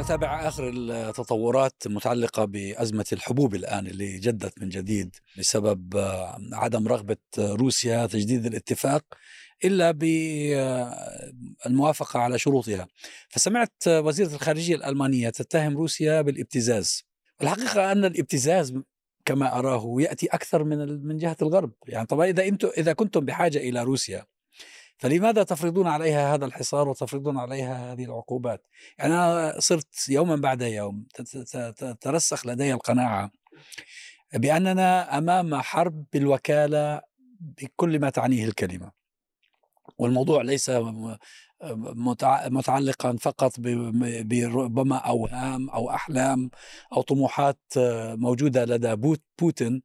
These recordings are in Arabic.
نتابع آخر التطورات المتعلقه بأزمة الحبوب الآن اللي جدت من جديد بسبب آه، عدم رغبة روسيا تجديد الاتفاق إلا بالموافقه على شروطها. فسمعت وزيرة الخارجية الألمانية تتهم روسيا بالابتزاز. الحقيقة أن الابتزاز كما أراه يأتي أكثر من من جهة الغرب. يعني طبعا إذا أنتم إذا كنتم بحاجة إلى روسيا فلماذا تفرضون عليها هذا الحصار وتفرضون عليها هذه العقوبات؟ يعني أنا صرت يوما بعد يوم ترسخ لدي القناعة بأننا أمام حرب بالوكالة بكل ما تعنيه الكلمة. والموضوع ليس متعلقا فقط بربما أوهام أو أحلام أو طموحات موجودة لدى بوتين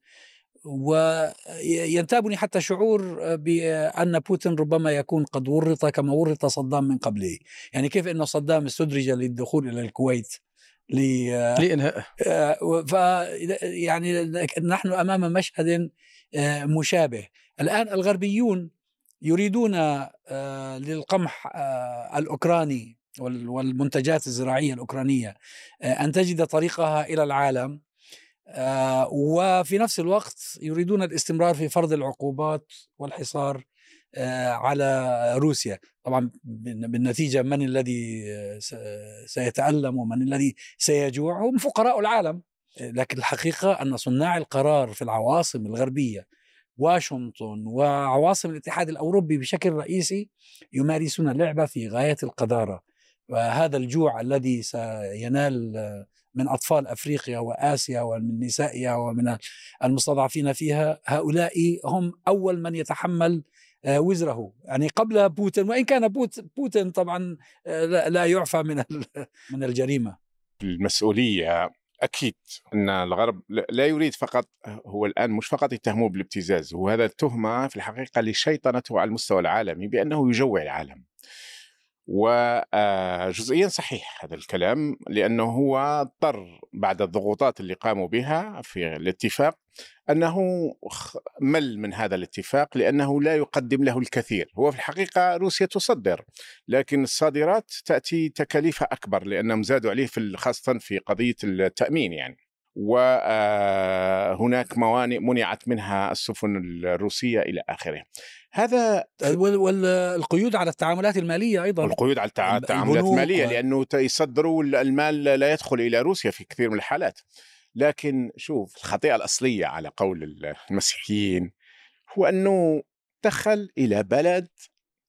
وينتابني حتى شعور بأن بوتين ربما يكون قد ورط كما ورط صدام من قبله. يعني كيف أنه صدام استدرج للدخول إلى الكويت لإنهاء ف يعني نحن أمام مشهد آه، مشابه. الآن الغربيون يريدون آه، للقمح آه، الأوكراني والمنتجات الزراعية الأوكرانية أن تجد طريقها إلى العالم. آه، وفي نفس الوقت يريدون الاستمرار في فرض العقوبات والحصار آه، على روسيا. طبعا بالنتيجة من الذي سيتألم ومن الذي سيجوع؟ هم فقراء العالم. لكن الحقيقة أن صناع القرار في العواصم الغربية واشنطن وعواصم الاتحاد الأوروبي بشكل رئيسي يمارسون اللعبة في غاية القذارة. وهذا الجوع الذي سينال من أطفال أفريقيا وآسيا ومن نسائها ومن المستضعفين فيها هؤلاء هم أول من يتحمل آه، وزره. يعني قبل بوتين وإن كان بوتين طبعا آه، لا يعفى من من الجريمة. المسؤولية أكيد أن الغرب لا يريد فقط هو الآن مش فقط يتهموه بالابتزاز وهذا التهمة في الحقيقة لشيطنته على المستوى العالمي بأنه يجوع العالم. وجزئيا صحيح هذا الكلام لأنه هو اضطر بعد الضغوطات اللي قاموا بها في الاتفاق أنه مل من هذا الاتفاق لأنه لا يقدم له الكثير، هو في الحقيقة روسيا تصدر لكن الصادرات تأتي تكاليفها أكبر لأنهم زادوا عليه في خاصة في قضية التأمين يعني. وهناك موانئ منعت منها السفن الروسية إلى آخره. هذا والقيود على التعاملات المالية أيضا القيود على التعاملات المالية. لأنه يصدروا المال لا يدخل إلى روسيا في كثير من الحالات. لكن شوف الخطيئة الأصلية على قول المسيحيين هو أنه دخل إلى بلد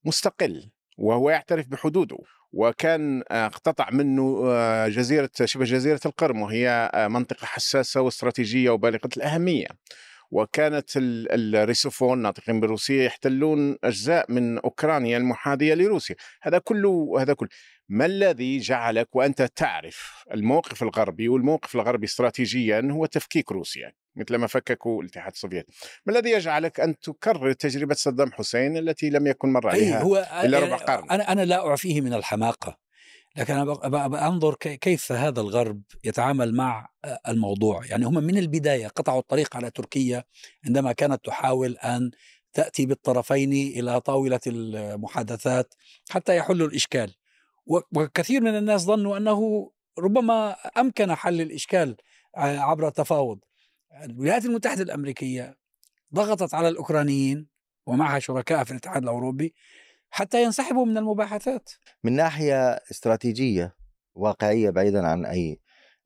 مستقل وهو يعترف بحدوده وكان آه، اقتطع منه آه، جزيرة شبه جزيرة القرم وهي آه، منطقة حساسة واستراتيجية وبالغة الأهمية وكانت الريسوفون ناطقين بالروسية يحتلون أجزاء من أوكرانيا المحاذية لروسيا. هذا كله هذا كله. ما الذي جعلك وأنت تعرف الموقف الغربي والموقف الغربي استراتيجيا هو تفكيك روسيا مثل ما فككوا الاتحاد السوفيتي؟ ما الذي يجعلك أن تكرر تجربة صدام حسين التي لم يكن مر عليها هو إلا ربع قرن؟ أنا أنا لا أعفيه من الحماقة. لكن أنا أنظر كيف هذا الغرب يتعامل مع الموضوع. يعني هم من البداية قطعوا الطريق على تركيا عندما كانت تحاول أن تأتي بالطرفين إلى طاولة المحادثات حتى يحلوا الإشكال. وكثير من الناس ظنوا أنه ربما أمكن حل الإشكال عبر التفاوض. الولايات المتحدة الأمريكية ضغطت على الأوكرانيين ومعها شركاء في الاتحاد الأوروبي حتى ينسحبوا من المباحثات. من ناحية استراتيجية واقعية بعيدا عن أي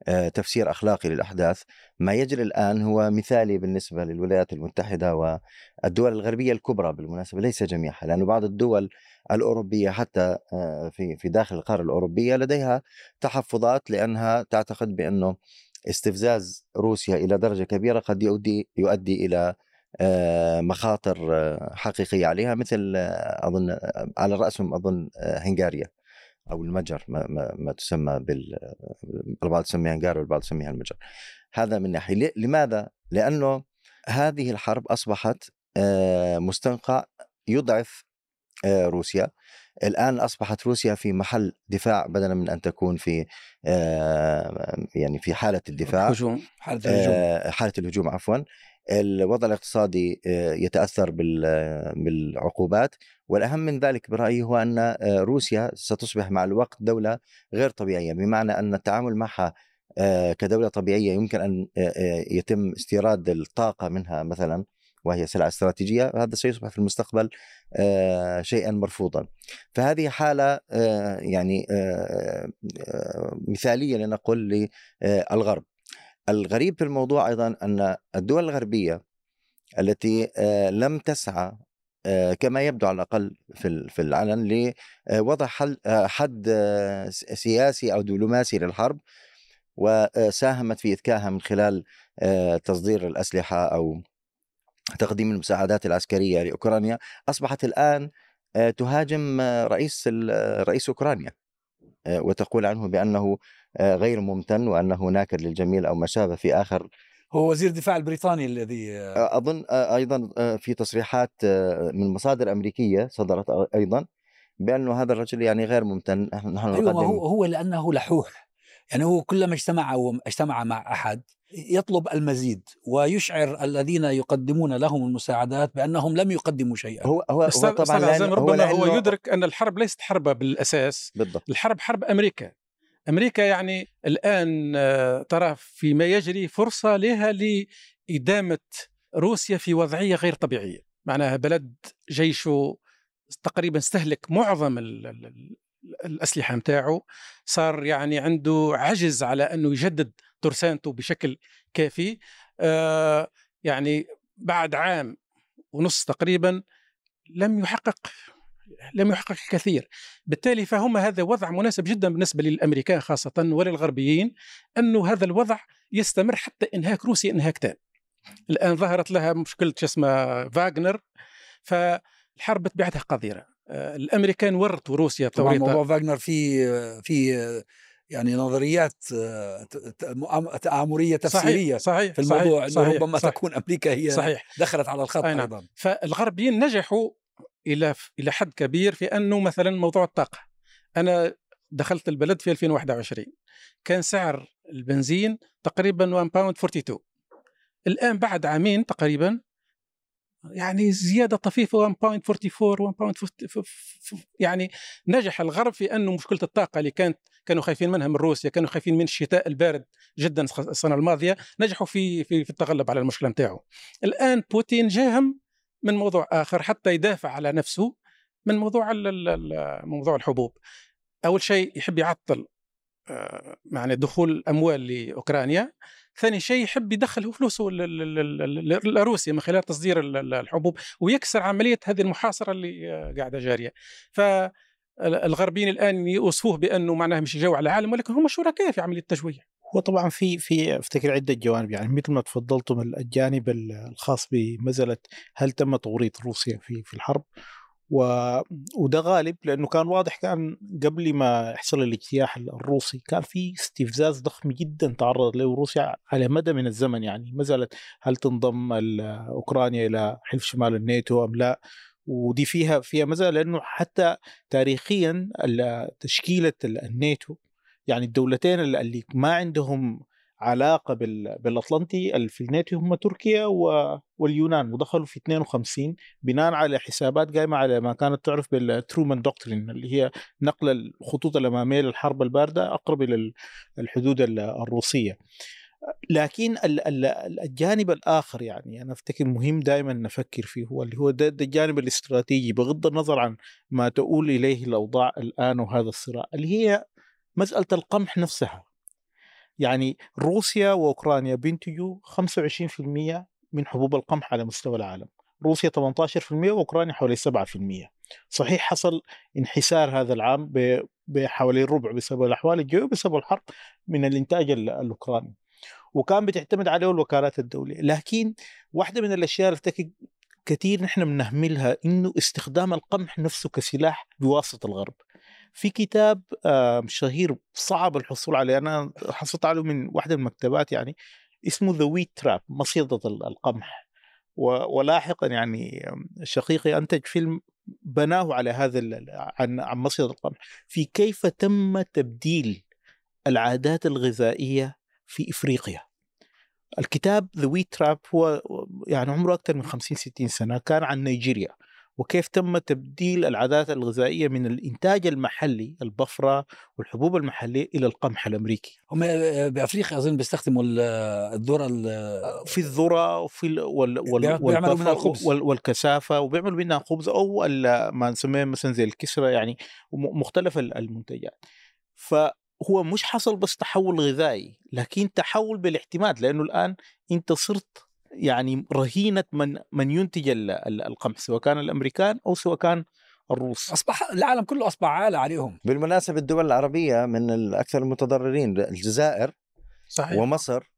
آه، تفسير أخلاقي للأحداث ما يجري الآن هو مثالي بالنسبة للولايات المتحدة والدول الغربية الكبرى بالمناسبة ليس جميعها لأن بعض الدول الأوروبية حتى آه، في في داخل القارة الأوروبية لديها تحفظات لأنها تعتقد بأنه استفزاز روسيا إلى درجة كبيرة قد يؤدي يؤدي آه، مخاطر حقيقية عليها مثل أظن على رأسهم أظن هنغاريا أو المجر ما, ما, ما تسمى بال البعض يسميها انجار والبعض يسميها المجر. هذا من ناحية. لماذا؟ لأنه هذه الحرب أصبحت آه، مستنقع يضعف آه، روسيا. الآن أصبحت روسيا في محل دفاع بدلا من أن تكون في آه، يعني في حالة الدفاع. هجوم حالة الهجوم. حالة الهجوم عفوا. الوضع الاقتصادي يتأثر بالعقوبات. والأهم من ذلك برأيي هو أن روسيا ستصبح مع الوقت دولة غير طبيعية. بمعنى أن التعامل معها كدولة طبيعية يمكن أن يتم استيراد الطاقة منها مثلا وهي سلعة استراتيجية. هذا سيصبح في المستقبل شيئا مرفوضا. فهذه حالة يعني مثالية لنقول للغرب الغريب في الموضوع أيضا أن الدول الغربية التي لم تسعى كما يبدو على الأقل في العلن لوضع حد سياسي أو دبلوماسي للحرب وساهمت في اذكائها من خلال تصدير الأسلحة أو تقديم المساعدات العسكرية لأوكرانيا أصبحت الآن آه، تهاجم آه، رئيس رئيس أوكرانيا. آه، وتقول عنه بأنه غير ممتن وأنه ناكر للجميل أو ما شابه في آخر. هو وزير الدفاع البريطاني الذي أظن أيضا في تصريحات من مصادر أمريكية صدرت أيضا بانه هذا الرجل يعني غير ممتن. نحن أيوة هو هو لأنه لحوح. يعني هو كلما اجتمع اجتمع مع أحد يطلب المزيد ويشعر الذين يقدمون لهم المساعدات بأنهم لم يقدموا شيئا. هو هو, هو طبعا لأن ربما هو, هو يدرك أن الحرب ليست حربه بالأساس. بالضبط. الحرب حرب أمريكا. أمريكا يعني الآن آه، ترى فيما يجري فرصة لها لإدامة روسيا في وضعية غير طبيعية. معناها بلد جيشه تقريبا استهلك معظم الأسلحة نتاعو صار يعني عنده عجز على أنه يجدد ترسانته بشكل كافي. آه يعني بعد عام ونص تقريبا لم يحقق لم يحقق الكثير. بالتالي فهم هذا وضع مناسب جدا بالنسبة للأمريكان خاصة وللغربيين أنه هذا الوضع يستمر حتى إنهاك روسيا إنهاك تام. الآن ظهرت لها مشكلة شو اسمه فاغنر فالحرب بطبيعتها قذرة. آه، الأمريكان ورطوا روسيا طبعا موضوع فاغنر في في يعني نظريات آه، تآمرية تفسيرية صحيح صحيح في الموضوع صحيح انه ربما صحيح تكون أمريكا هي صحيح. دخلت على الخط نعم. أيضا. فالغربيين نجحوا إلى إلى حد كبير في أنه مثلا موضوع الطاقة. أنا دخلت البلد في 2021 كان سعر البنزين تقريبا 1 باوند 42 الآن بعد عامين تقريبا يعني زيادة طفيفة 1.44 1.44 يعني نجح الغرب في أنه مشكلة الطاقة اللي كانت كانوا خايفين منها من روسيا كانوا خايفين من الشتاء البارد جدا السنة الماضية نجحوا في في, في التغلب على المشكلة نتاعو. الآن بوتين جاهم من موضوع آخر حتى يدافع على نفسه من موضوع موضوع الحبوب. أول شيء يحب يعطل آه، يعني دخول أموال لأوكرانيا. ثاني شيء يحب يدخل فلوسه لروسيا من خلال تصدير الحبوب ويكسر عملية هذه المحاصرة اللي قاعدة جارية. ف الغربيين الآن يوصفوه بأنه معناه مش جو على العالم ولكن هم شركاء في عملية التجويع. هو طبعا في في أفتكر عدة جوانب يعني مثل ما تفضلتم الجانب الخاص بمساله هل تم توريط روسيا في في الحرب؟ و... وده غالب لأنه كان واضح كان قبل ما يحصل الاجتياح الروسي كان في استفزاز ضخم جدا تعرض له روسيا على مدى من الزمن يعني مساله هل تنضم أوكرانيا إلى حلف شمال الناتو أم لا؟ ودي فيها فيها مزايا لأنه حتى تاريخيا تشكيلة الناتو يعني الدولتين اللي ما عندهم علاقة بالأطلنطي الناتو هم تركيا واليونان ودخلوا في 52 بناء على حسابات قائمه على ما كانت تعرف بالترومان دوكترين اللي هي نقل الخطوط الأمامية للحرب الباردة أقرب إلى الحدود الروسية. لكن الجانب الآخر يعني أنا أفتكر مهم دائما نفكر فيه هو اللي هو ده, ده الجانب الاستراتيجي بغض النظر عن ما تؤول إليه الأوضاع الآن وهذا الصراع اللي هي مسألة القمح نفسها يعني روسيا وأوكرانيا بينتجوا 25% من حبوب القمح على مستوى العالم. روسيا 18% وأوكرانيا حوالي 7% صحيح حصل انحسار هذا العام بحوالي الربع بسبب الأحوال الجوية وبسبب الحرب من الإنتاج الأوكراني. وكان بتعتمد عليه الوكالات الدولية. لكن واحدة من الأشياء اللي كثير نحن بنهملها إنه استخدام القمح نفسه كسلاح بواسطة الغرب. في كتاب شهير صعب الحصول عليه أنا حصلت عليه من واحدة من المكتبات يعني اسمه The Wheat Trap مصيدة القمح. ولاحقا يعني شقيقي أنتج فيلم بناه على هذا عن عن مصيدة القمح. في كيف تم تبديل العادات الغذائية في إفريقيا. الكتاب The Wheat Trap هو يعني عمره أكثر من 50 60 سنة كان عن نيجيريا. وكيف تم تبديل العادات الغذائية من الإنتاج المحلي البفرة والحبوب المحلية إلى القمح الأمريكي؟ هم بأفريقيا أظن بيستخدموا الذرة في الذرة وفي ال وال وال بيعملوا منها الخبز وال والكثافة وبيعملوا منها خبز أو ما نسميه مثلا زي الكسرة يعني مختلف المنتجات. فهو مش حصل بس تحول غذائي لكن تحول بالاعتماد لأنه الآن أنت صرت يعني رهينة من من ينتج القمح سواء كان الأمريكان أو سواء كان الروس. أصبح العالم كله أصبح عالة عليهم. بالمناسبة الدول العربية من الأكثر المتضررين الجزائر صحيح. ومصر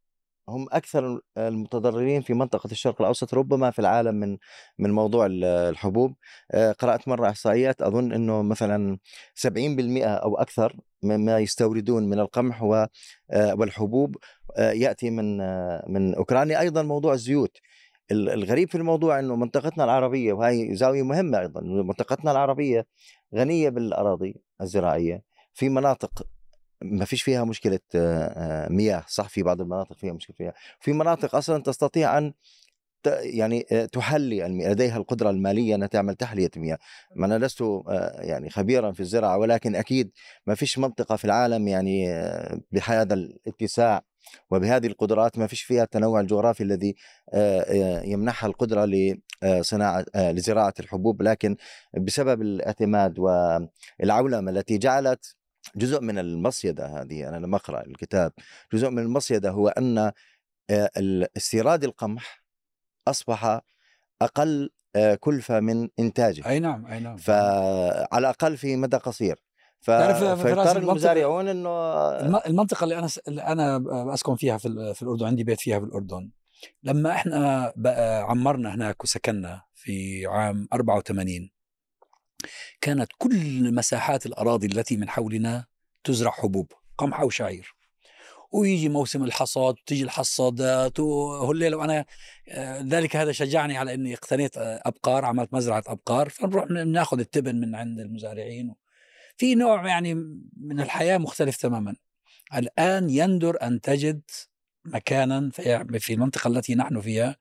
هم أكثر المتضررين في منطقة الشرق الأوسط ربما في العالم من من موضوع الحبوب. آه، قرأت مرة إحصائيات أظن إنه مثلا 70% أو أكثر مما يستوردون من القمح آه، والحبوب آه، يأتي من من أوكرانيا. أيضا موضوع الزيوت. الغريب في الموضوع إنه منطقتنا العربية وهي زاوية مهمة أيضا منطقتنا العربية غنية بالأراضي الزراعية في مناطق ما فيش فيها مشكلة مياه صح؟ في بعض المناطق فيها مشكلة فيها. في مناطق أصلا تستطيع أن يعني تحلي لديها القدرة المالية أنها تعمل تحلية مياه. ما أنا لست يعني خبيرا في الزراعة ولكن أكيد ما فيش منطقة في العالم يعني بهذا الاتساع وبهذه القدرات ما فيش فيها التنوع الجغرافي الذي يمنحها القدرة لصناعة لزراعة الحبوب. لكن بسبب الأعتماد والعولمة التي جعلت جزء من المصيدة هذه أنا لما أقرأ الكتاب. جزء من المصيدة هو أن استيراد القمح أصبح أقل كلفة من إنتاجه. أي نعم أي نعم فعلى الأقل في مدى قصير. ف... فيضطر المزارعون إنه المنطقة اللي أنا اللي أنا أسكن فيها في, في الأردن عندي بيت فيها في الأردن. لما إحنا عمرنا هناك وسكننا في عام 84 كانت كل مساحات الأراضي التي من حولنا تزرع حبوب قمح أو شعير. ويجي موسم الحصاد وتيجي الحصادات وهالليلة وأنا آه، ذلك هذا شجعني على أني اقتنيت آه، أبقار عملت مزرعة أبقار فنروح ناخذ التبن من عند المزارعين. في نوع يعني من الحياة مختلف تماما. الآن يندر أن تجد مكانا في المنطقة التي نحن فيها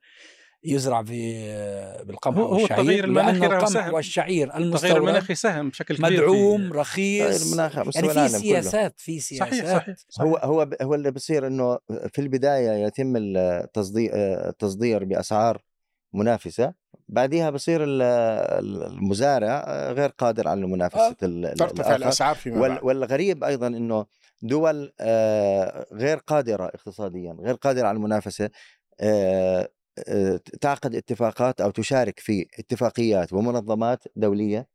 يزرع في بالقمح هو والشعير التغيير المناخي القمح سهم. والشعير المستورد التغيير المناخي سهم بشكل كبير مدعوم رخيص المناخ يعني في سياسات في سياسات صحيح صحيح, صحيح. هو هو هو اللي بصير إنه في البداية يتم التصدير التصدير بأسعار منافسة بعدها بصير المزارع غير قادر على منافسة آه. ترتفع الأسعار فيما والغريب أيضا إنه دول آه، غير قادرة اقتصاديا غير قادرة على المنافسة آه، تعقد اتفاقات أو تشارك في اتفاقيات ومنظمات دولية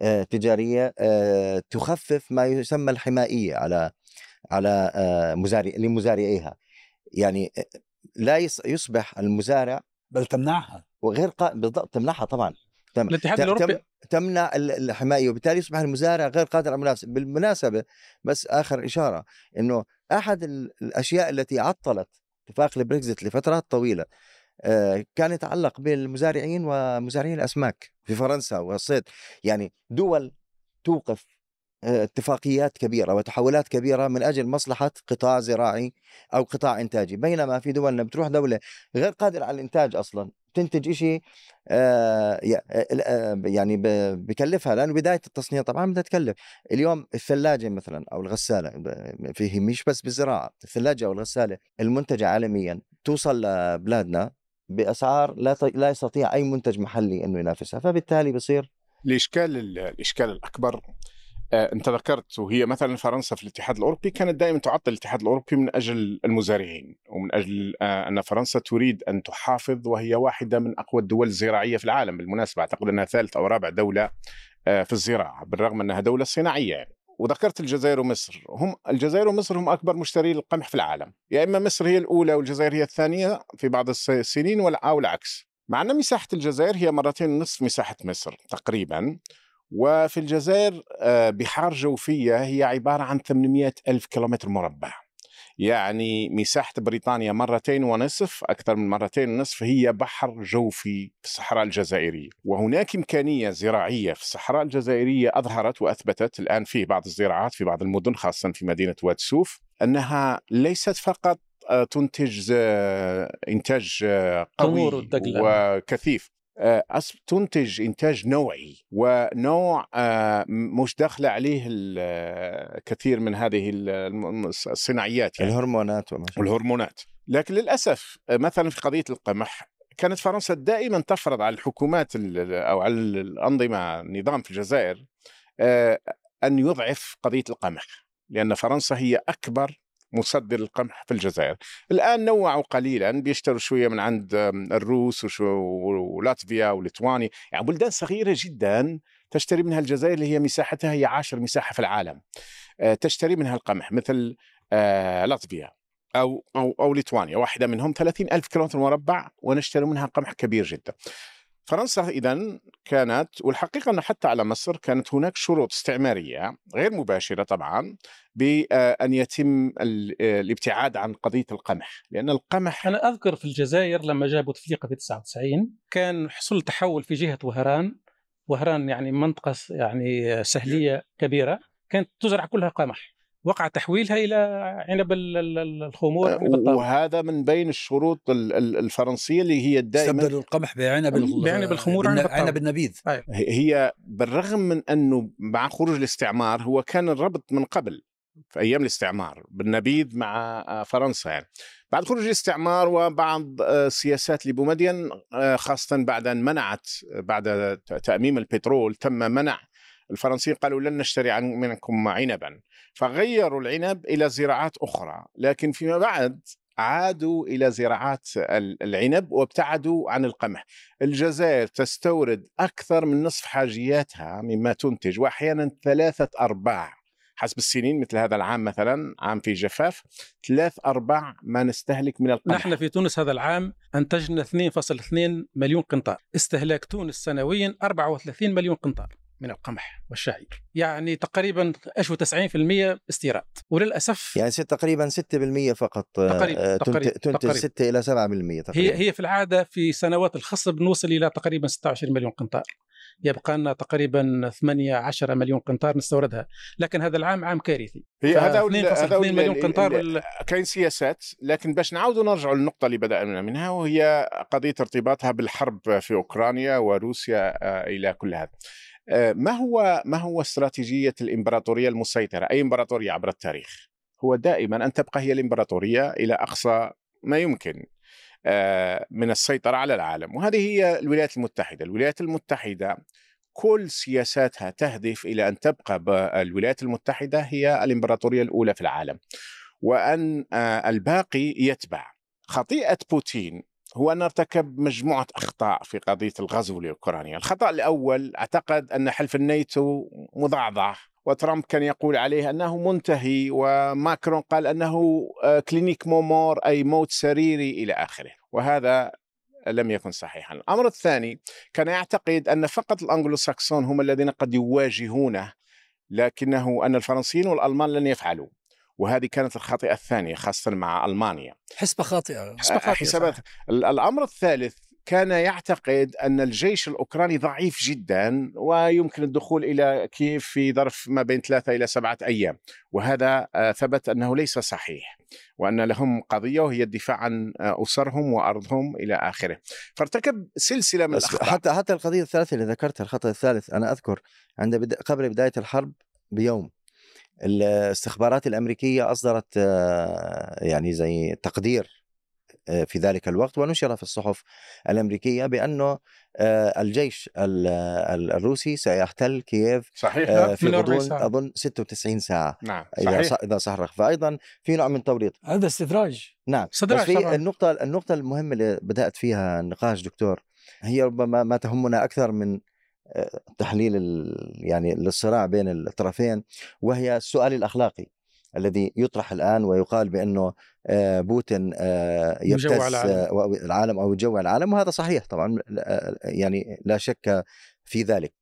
آه، تجارية آه، تخفف ما يسمى الحمائيه على على مزارع لمزارعيها. يعني لا يصبح المزارع بل تمنعها. وغير قا... بالضبط تمنعها طبعا. تم... الاتحاد الأوروبي تمنع الحماية وبالتالي يصبح المزارع غير قادر على المنافسه بالمناسبة بس آخر إشارة إنه أحد الأشياء التي عطلت اتفاق البريكزيت لفترات طويلة آه، كان يتعلق بالمزارعين ومزارعين الأسماك في فرنسا والصيد. يعني دول توقف آه، اتفاقيات كبيرة وتحولات كبيرة من أجل مصلحة قطاع زراعي أو قطاع إنتاجي. بينما في دولنا بتروح دولة غير قادرة على الإنتاج أصلا تنتج شيء آه، يعني بكلفها. لأنه بداية التصنيع طبعا بدها تكلف. اليوم الثلاجة مثلا أو الغسالة فيه مش بس بالزراعة الثلاجة أو الغسالة المنتجة عالميا توصل لبلادنا بأسعار لا لا يستطيع أي منتج محلي إنه ينافسها فبالتالي بصير الاشكال الإشكال الأكبر آه، أنت ذكرت وهي مثلا فرنسا في الاتحاد الأوروبي كانت دائما تعطل الاتحاد الأوروبي من أجل المزارعين ومن أجل آه، أن فرنسا تريد أن تحافظ وهي واحدة من أقوى الدول الزراعية في العالم بالمناسبة أعتقد أنها ثالث أو رابع دولة آه، في الزراعة بالرغم أنها دولة صناعية يعني. وذكرت الجزائر ومصر هم الجزائر ومصر هم أكبر مشتري للقمح في العالم يا إما مصر هي الأولى والجزائر هي الثانية في بعض السنين أو العكس. مع أن مساحة الجزائر هي مرتين ونصف مساحة مصر تقريبا وفي الجزائر آه، بحار جوفية هي عبارة عن 800 ألف كيلومتر مربع. يعني مساحة بريطانيا مرتين ونصف أكثر من مرتين ونصف هي بحر جوفي في الصحراء الجزائرية. وهناك إمكانية زراعية في الصحراء الجزائرية أظهرت وأثبتت الآن في بعض الزراعات في بعض المدن خاصة في مدينة واد سوف. أنها ليست فقط آه، تنتج آه، إنتاج آه، قوي. وكثيف. تنتج إنتاج نوعي ونوع آه، مش داخله عليه كثير من هذه الصناعيات يعني. الهرمونات وما شابه. والهرمونات لكن للأسف آه، مثلا في قضية القمح كانت فرنسا دائما تفرض على الحكومات ال- أو على الأنظمة النظام في الجزائر آه، أن يضعف قضية القمح لأن فرنسا هي أكبر مصدر القمح في الجزائر. الآن نوعوا قليلا بيشتروا شوية من عند الروس ولاتفيا وليتوانيا. يعني بلدان صغيرة جدا تشتري منها الجزائر اللي هي مساحتها هي عاشر مساحة في العالم. آه، تشتري منها القمح مثل آه، لاتفيا أو أو أو ليتوانيا. واحدة منهم 30 ألف كيلومتر مربع ونشتري منها قمح كبير جدا. فرنسا اذا كانت والحقيقة أنه حتى على مصر كانت هناك شروط استعمارية غير مباشرة طبعا بان يتم ال- الابتعاد عن قضية القمح لأن القمح أنا أذكر في الجزائر لما جاء بوتفليقه في 99 كان حصل تحول في جهة وهران وهران يعني منطقة يعني سهلية كبيرة كانت تزرع كلها قمح. وقع تحويلها إلى عنب ال- ال- ال- الخمور عنب الطاوة. وهذا من بين الشروط ال- ال- الفرنسية اللي هي دائما استبدلوا القمح بعنب بعنب الخمور الطاوة. عنب النبيذ هي بالرغم من أنه مع خروج الاستعمار هو كان الربط من قبل في أيام الاستعمار بالنبيذ مع آه، فرنسا يعني بعد خروج الاستعمار وبعض آه، سياسات لبومدين آه، خاصة بعد أن منعت بعد تأميم البترول تم منع الفرنسيين قالوا لن نشتري منكم عنبا. فغيروا العنب إلى زراعات أخرى لكن فيما بعد عادوا إلى زراعات ال- العنب وابتعدوا عن القمح. الجزائر تستورد أكثر من نصف حاجياتها مما تنتج وأحيانا ثلاثة أرباع. حسب السنين مثل هذا العام مثلا عام في جفاف ثلاث أرباع ما نستهلك من القمح. نحن في تونس هذا العام أنتجنا 2.2 مليون قنطار. استهلاك تونس سنويا 34 مليون قنطار. من القمح والشعير يعني تقريبا اشو 90% استيراد. وللأسف يعني ست تقريبا 6% فقط آه، تقريباً، تنت- تقريباً، تنتج تقريباً. 6 إلى 7% تقريبا هي هي في العادة في سنوات الخصب نوصل إلى تقريبا 26 مليون قنطار. يبقى لنا تقريبا 8 10 مليون قنطار نستوردها. لكن هذا العام عام كارثي. هي هذا هو ال- 2.2 هذا هو ال- مليون قنطار بال- كاين سياسات لكن باش نعاودوا نرجعوا للنقطة اللي بدأنا منها وهي قضية ارتباطها بالحرب في أوكرانيا وروسيا آه، إلى كل هذا. ما هو ما هو استراتيجية الإمبراطورية المسيطرة؟ أي إمبراطورية عبر التاريخ؟ هو دائما أن تبقى هي الإمبراطورية إلى أقصى ما يمكن آه، من السيطرة على العالم. وهذه هي الولايات المتحدة. الولايات المتحدة كل سياساتها تهدف إلى أن تبقى الولايات المتحدة هي الإمبراطورية الأولى في العالم. وأن آه، الباقي يتبع. خطيئة بوتين هو أن ارتكب مجموعة أخطاء في قضية الغزو لاوكرانيا، الخطأ الأول أعتقد أن حلف الناتو مضعضع وترامب كان يقول عليه أنه منتهي وماكرون قال أنه آه، cliniquement mort أي موت سريري إلى آخره، وهذا لم يكن صحيحا. الأمر الثاني كان يعتقد أن فقط الانجلو ساكسون هم الذين قد يواجهونه لكنه أن الفرنسيين والألمان لن يفعلوا وهذه كانت الخطيئه الثانية خاصه مع ألمانيا. حسبة خاطئة حسبة خاطئة، حسابات الأمر الثالث كان يعتقد أن الجيش الأوكراني ضعيف جدا ويمكن الدخول إلى كييف في ظرف ما بين ثلاثة إلى سبعة أيام. وهذا آه، ثبت أنه ليس صحيح وأن لهم قضية وهي الدفاع عن آه، أسرهم وأرضهم إلى آخره. فارتكب سلسلة من الأخطاء. حتى حتى القضية الثالثة اللي ذكرتها الخطأ الثالث أنا أذكر عند قبل بداية الحرب بيوم. الاستخبارات الأمريكية أصدرت آه، يعني زي تقدير آه، في ذلك الوقت ونشر في الصحف الأمريكية بأنه آه، الجيش ال- ال- الروسي سيحتل كييف صحيح في من 40 غضون ساعة. أظن 96 ساعة نعم صحيح إذا صرخ فايضا في نوع من توريط هذا استدراج نعم استدراج بس في طبعاً. النقطة النقطة المهمة اللي بدأت فيها النقاش دكتور هي ربما ما تهمنا أكثر من تحليل يعني للصراع بين الطرفين وهي السؤال الأخلاقي الذي يطرح الآن ويقال بأنه آه، بوتين آه، يبتز العالم. آه، العالم أو يجوع العالم وهذا صحيح طبعا يعني لا شك في ذلك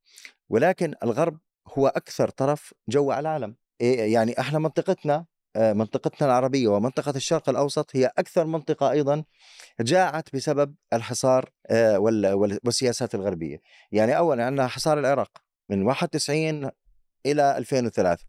ولكن الغرب هو أكثر طرف جوع العالم إيه يعني إحنا منطقتنا منطقتنا العربية ومنطقة الشرق الأوسط هي أكثر منطقة أيضا جاعت بسبب الحصار آه، وال- وال- والسياسات الغربية. يعني أولا عندنا حصار العراق من 91 إلى 2003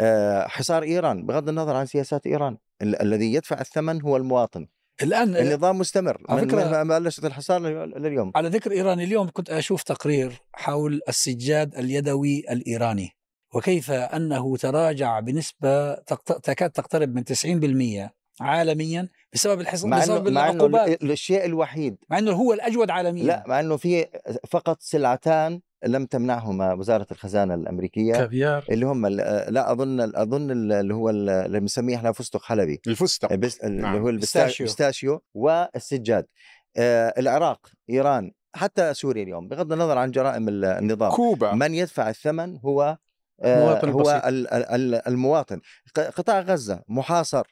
آه، حصار إيران بغض النظر عن سياسات إيران ال- الذي يدفع الثمن هو المواطن. الآن النظام مستمر على من فكرة- ما بلشت الحصار لل- لليوم. على ذكر إيران اليوم كنت أشوف تقرير حول السجاد اليدوي الإيراني. وكيف أنه تراجع بنسبة تقت- تكاد تقترب من 90% عالميا بسبب مع انه بسبب مع إنه العقوبات؟ ال- الشيء الوحيد. مع إنه هو الأجود عالميا. لا مع إنه في فقط سلعتان لم تمنعهما وزارة الخزانة الأمريكية. كافيار. اللي هم ال- لا أظن أظن ال- اللي هو ال- اللي بنسميه إحنا فستق حلبي. الفستق. بس اللي نعم. هو. البستاشيو والسجاد. آه، العراق إيران حتى سوريا اليوم بغض النظر عن جرائم ال- النظام. كوبا. من يدفع الثمن هو المواطن هو ال- المواطن. قطاع غزة محاصر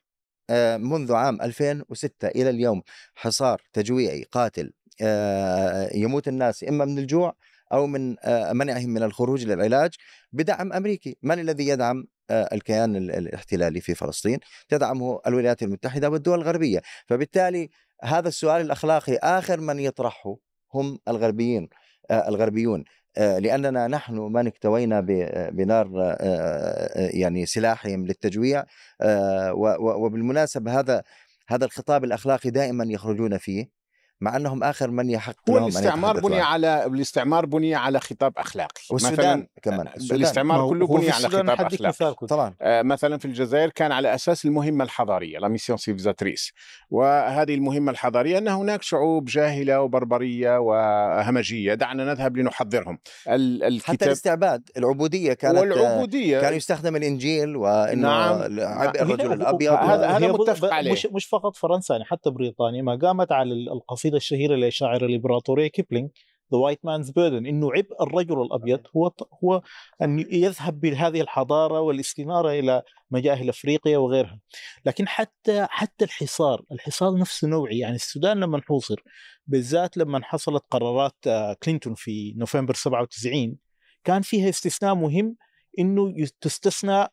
آه، منذ عام 2006 إلى اليوم حصار تجويعي قاتل آه، يموت الناس إما من الجوع أو من آه، منعهم من الخروج للعلاج بدعم أمريكي. من الذي يدعم الكيان ال- الاحتلالي في فلسطين؟ تدعمه الولايات المتحدة والدول الغربية. فبالتالي هذا السؤال الأخلاقي آخر من يطرحه هم الغربيين الغربيون. لأننا نحن من اكتوينا آه، بنار آه، آه، يعني سلاحهم للتجويع آه، وبالمناسبة هذا هذا الخطاب الأخلاقي دائما يخرجون فيه. مع أنهم آخر من يحق هو لهم أن الاستعمار يتحدثوا بني. على الاستعمار بني على خطاب أخلاقي. والسودان كمان. مثلا السودان. الاستعمار ما كله بني في على خطاب أخلاقي. طبعا. آه، مثلا في الجزائر كان على أساس المهمة الحضارية la mission civilisatrice وهذه المهمة الحضارية أن هناك شعوب جاهلة وبربرية وهمجية. دعنا نذهب لنحضرهم. ال- حتى الكتاب الاستعباد العبودية كانت آه، والعبودية. كان يستخدم الإنجيل وإنه نعم. نعم. الرجل الأبيض هذا- هذا متفق عليه. مش مش فقط فرنسا يعني حتى بريطانيا ما قامت على ال- القصيده الشهيرة لشاعر الإمبراطورية كيبلينج The White Man's Burden إنه عبء الرجل الأبيض هو هو أن يذهب بهذه الحضارة والاستناره إلى مجاهل أفريقيا وغيرها. لكن حتى حتى الحصار الحصار نفسه نوعي يعني السودان لما حوصر بالذات لما حصلت قرارات آه، كلينتون في نوفمبر 97 كان فيها استثناء مهم إنه تستثنى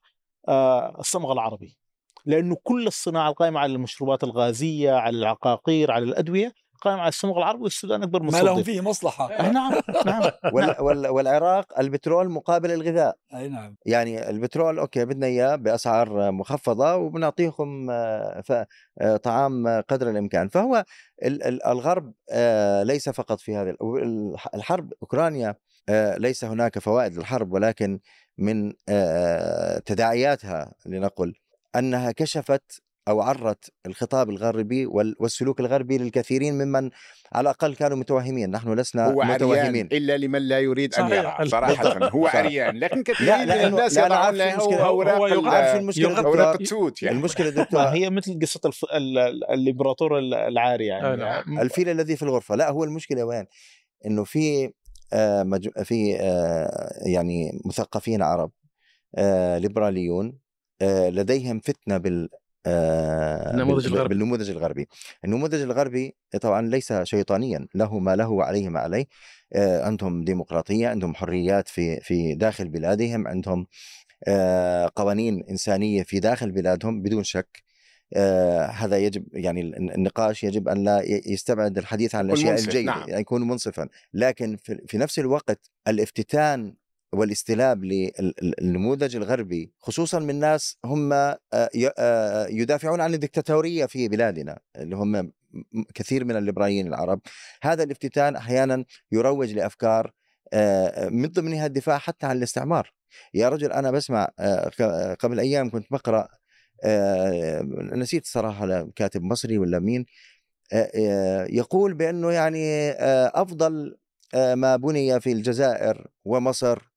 آه، الصمغ العربي. لأنه كل الصناعة القائمة على المشروبات الغازية على العقاقير على الأدوية قائمه على الصمغ العربي والسودان أكبر ما مصدر. لهم فيه مصلحة. آه، نعم نعم وال- وال- والعراق البترول مقابل الغذاء. أي نعم. يعني البترول أوكي بدنا إياه بأسعار مخفضة وبنعطيكم آه، آه، طعام قدر الإمكان. فهو ال- ال- الغرب آه، ليس فقط في هذا ال- الحرب أوكرانيا ليس هناك فوائد للحرب ولكن من تداعياتها لنقل أنها كشفت أو عرت الخطاب الغربي وال- والسلوك الغربي للكثيرين ممن على الأقل كانوا متوهمين. نحن لسنا هو عريان متوهمين. إلا لمن لا يريد أن صحيح. يرى. صراحة هو. عريان. لكن لا كثيرين من الناس لا يضعون له ال- عارف أوراق دكتور التوت يعني. المشكلة ما دكتور هي مثل قصة الف... ال... ال- الإمبراطور ال- العاري يعني. الفيل الذي في الغرفة. لا هو المشكلة وين؟ إنه في آه، مج... في آه، يعني مثقفين عرب آه، ليبراليون لديهم فتنة بال النموذج بال- الغربي. بالنموذج الغربي النموذج الغربي طبعا ليس شيطانيا له ما له وعليه ما عليه آه، عندهم ديمقراطية عندهم حريات في في داخل بلادهم عندهم آه، قوانين إنسانية في داخل بلادهم بدون شك آه، هذا يجب يعني ال- النقاش يجب أن لا يستبعد الحديث عن الأشياء الجيدة نعم. يعني يكون منصفا لكن في في نفس الوقت الافتتان والاستلاب للنموذج الغربي خصوصا من ناس هم آه، آه، يدافعون عن الدكتاتورية في بلادنا اللي هم كثير من الليبراليين العرب. هذا الافتتان أحيانا يروج لأفكار آه، من ضمنها الدفاع حتى عن الاستعمار. يا رجل أنا بسمع قبل أيام كنت بقرأ آه، نسيت صراحة كاتب مصري ولا مين يقول بأنه يعني آه، ما بني في الجزائر ومصر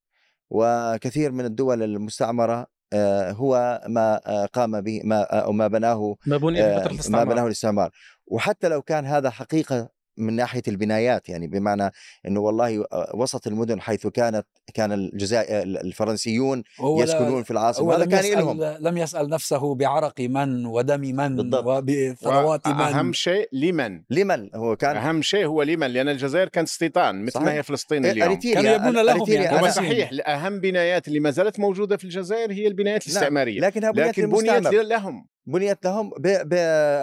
وكثير من الدول المستعمرة آه، هو ما آه، قام به ما أو ما بناه ما آه، ما الاستعمار. بناه الاستعمار وحتى لو كان هذا حقيقة من ناحية البنايات يعني بمعنى إنه والله آه، وسط المدن حيث كانت كان الجزائر الفرنسيون يسكنون في العاصمة هو هذا لم كان يسأل لهم لم يسأل نفسه بعرق من ودم من بالضبط. وبثروات من. أهم شيء لمن؟ لمن؟ هو كان أهم شيء هو لمن لأن الجزائر كانت استيطان مثل ما. هي فلسطين إيه، اليوم. كانوا يبنون لهم يعني هو صحيح اهم بنايات اللي ما زالت موجودة في الجزائر هي البنايات الاستعمارية. لكنها بنيت لكن بنيت لهم. بنيت لهم بـ بـ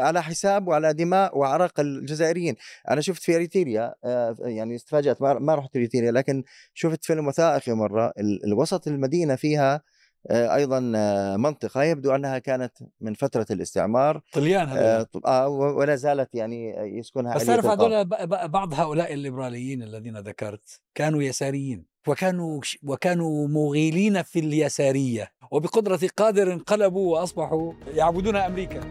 على حساب وعلى دماء وعرق الجزائريين. أنا شفت في إريتريا آه، يعني استفاجات ما, رحت إريتريا لكن شفت فيلم وثائقي مرة. الوسط المدينة فيها آه، أيضا آه، منطقة يبدو أنها كانت من فترة الاستعمار طليان هذول. آه ولا زالت يعني يسكنها بس تعرف هذول بعض هؤلاء الليبراليين الذين ذكرت كانوا يساريين. وكانوا وكانوا مغيلين في اليسارية وبقدرة قادر انقلبوا وأصبحوا يعبدون أمريكا.